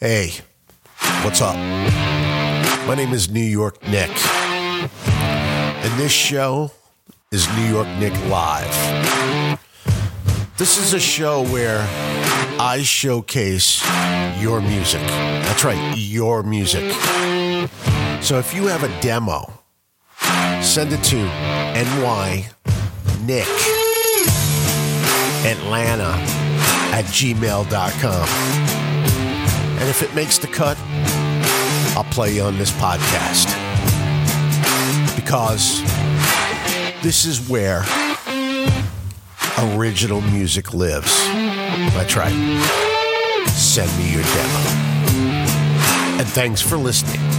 Hey, what's up? My name is New York Nick, and this show is New York Nick Live. This is a show where I showcase your music. That's right, your music. So if you have a demo, send it to NY Nick Atlanta at gmail.com. If it makes the cut, I'll play you on this podcast. Because this is where original music lives. That's right. Send me your demo. And thanks for listening.